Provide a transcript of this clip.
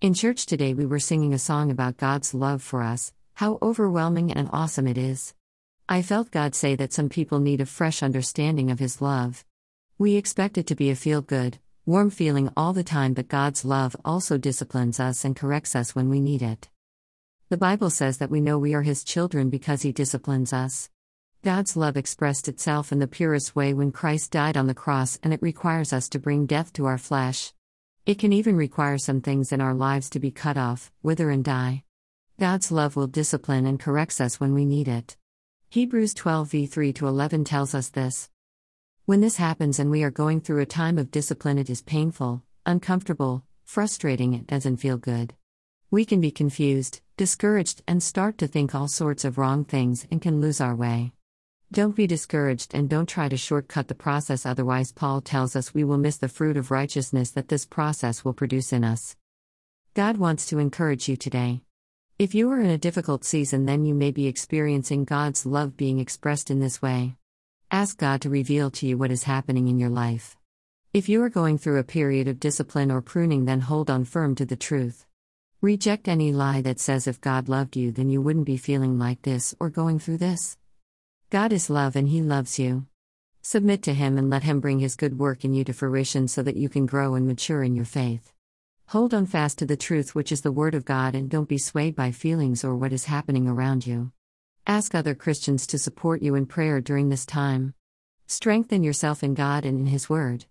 In church today, we were singing a song about God's love for us, how overwhelming and awesome it is. I felt God say that some people need a fresh understanding of His love. We expect it to be a feel good, warm feeling all the time, but God's love also disciplines us and corrects us when we need it. The Bible says that we know we are His children because He disciplines us. God's love expressed itself in the purest way when Christ died on the cross, and it requires us to bring death to our flesh. It can even require some things in our lives to be cut off, wither, and die. God's love will discipline and corrects us when we need it. Hebrews 12 v 3 11 tells us this. When this happens and we are going through a time of discipline, it is painful, uncomfortable, frustrating, it doesn't feel good. We can be confused, discouraged, and start to think all sorts of wrong things and can lose our way. Don't be discouraged and don't try to shortcut the process, otherwise, Paul tells us we will miss the fruit of righteousness that this process will produce in us. God wants to encourage you today. If you are in a difficult season, then you may be experiencing God's love being expressed in this way. Ask God to reveal to you what is happening in your life. If you are going through a period of discipline or pruning, then hold on firm to the truth. Reject any lie that says if God loved you, then you wouldn't be feeling like this or going through this. God is love and He loves you. Submit to Him and let Him bring His good work in you to fruition so that you can grow and mature in your faith. Hold on fast to the truth, which is the Word of God, and don't be swayed by feelings or what is happening around you. Ask other Christians to support you in prayer during this time. Strengthen yourself in God and in His Word.